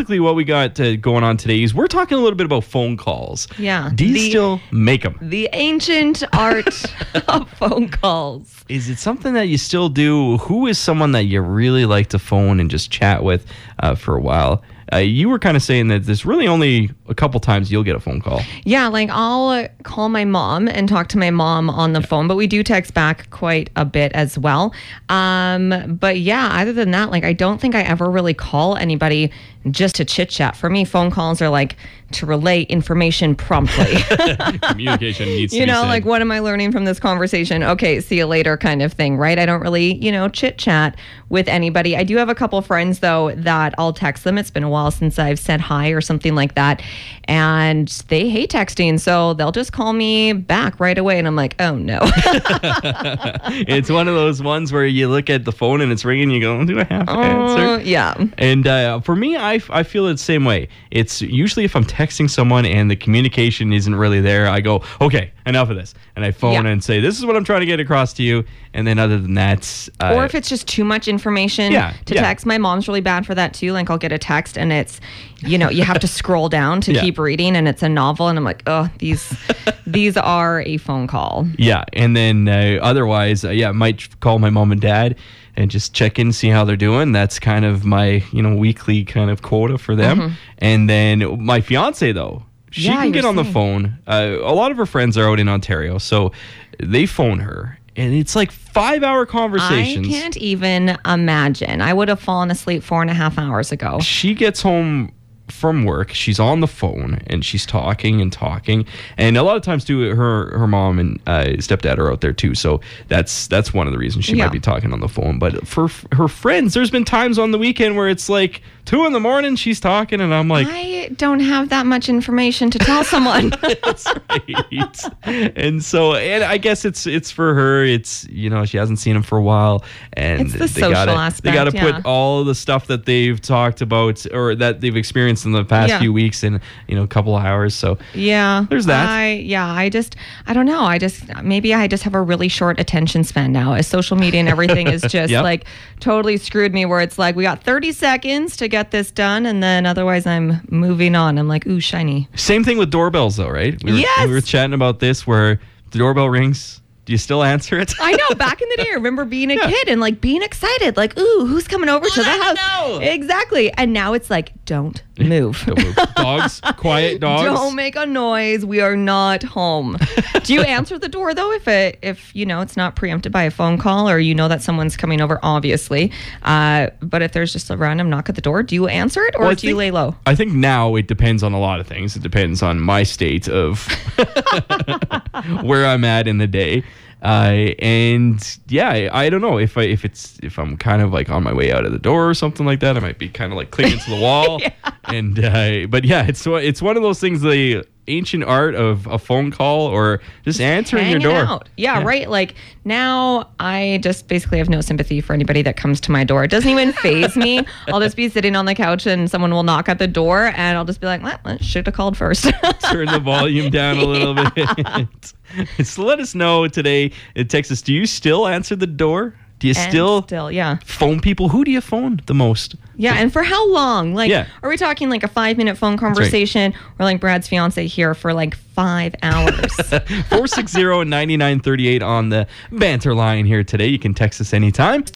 basically what we got uh, going on today is we're talking a little bit about phone calls. Yeah. Do you The- still make them? The ancient art of phone calls. Is it something that you still do? Who is someone that you really like to phone and just chat with uh, for a while? Uh, you were kind of saying that there's really only a couple times you'll get a phone call. Yeah, like I'll uh, call my mom and talk to my mom on the phone, but we do text back quite a bit as well. Um, but yeah, other than that, like I don't think I ever really call anybody just to chit chat. For me, phone calls are like to relay information promptly. Communication needs to you know, like what am I learning from this conversation? Okay, see you later kind of thing, right? I don't really, you know, chit chat with anybody. I do have a couple friends though that I'll text them. It's been a while since I've said hi or something like that. And they hate texting. So they'll just call me back right away. And I'm like, oh no. it's one of those ones where you look at the phone and it's ringing. You go, "Do I have to Uh, answer?" yeah. And uh, for me, I, I feel it the same way. It's usually if I'm texting someone and the communication isn't really there, I go, okay, enough of this. And I phone Yeah. and say, this is what I'm trying to get across to you. And then other than that, uh, or if it's just too much information Yeah, to yeah. text. My mom's really bad for that too. Like I'll get a text and it's, you know, you have to scroll down to Yeah. keep reading and it's a novel and I'm like, oh, these these are a phone call. yeah. And then uh, otherwise, uh, yeah, I might call my mom and dad and just check in, see how they're doing. That's kind of my, you know, weekly kind of quota for them. And then my fiance, though, she. Yeah, can get on the phone. Uh, a lot of her friends are out in Ontario, so they phone her. And it's like five hour conversations. I can't even imagine. I would have fallen asleep four and a half hours ago. she gets home from work she's on the phone and she's talking and talking and a lot of times too her her mom and uh, stepdad are out there too so that's that's one of the reasons she Yeah. might be talking on the phone but for f- her friends there's been times on the weekend where it's like two in the morning she's talking and i'm like I don't have that much information to tell someone. that's right and so and i guess it's it's for her it's you know she hasn't seen him for a while and It's the they social gotta, aspect, they gotta yeah. put all the stuff that they've talked about or that they've experienced in the past Yeah. few weeks in you know a couple of hours so yeah. There's that. I yeah, I just I don't know. I just maybe I just have a really short attention span now. As social media and everything is just Yep. like totally screwed me where it's like we got 30 seconds to get this done and then otherwise I'm moving on. I'm like, ooh, shiny. Same thing with doorbells, though, right? We were, Yes! We were chatting about this where the doorbell rings. Do you still answer it? I know. Back in the day, I remember being a Yeah. kid and like being excited, like, ooh, who's coming over to the house? know. Exactly. And now it's like, don't move. Don't move. dogs, quiet dogs. Don't make a noise. We are not home. Do you answer the door though if it if you know it's not preempted by a phone call or you know that someone's coming over, obviously. Uh, but if there's just a random knock at the door, do you answer it or Well, do you lay low? I think now it depends on a lot of things. It depends on my state of where I'm at in the day. Uh, and yeah, I, don't know if I if it's if I'm kind of like on my way out of the door or something like that. I might be kind of like clinging to the wall. And uh, but yeah, it's one- it's one of those things. The ancient art of a phone call or just answering your door. out. Yeah, right. Like now, I just basically have no sympathy for anybody that comes to my door. It doesn't even faze me. I'll just be sitting on the couch and someone will knock at the door, and I'll just be like, well, I should have called first. turn the volume down a little bit. so let us know today in Texas. Do you still answer the door? Do you And still still, yeah. phone people? Who do you phone the most? Yeah, and for how long? Like, Yeah. are we talking like a five minute phone conversation or like Brad's fiance here for like five hours? 460 9938 on the banter line here today. You can text us anytime.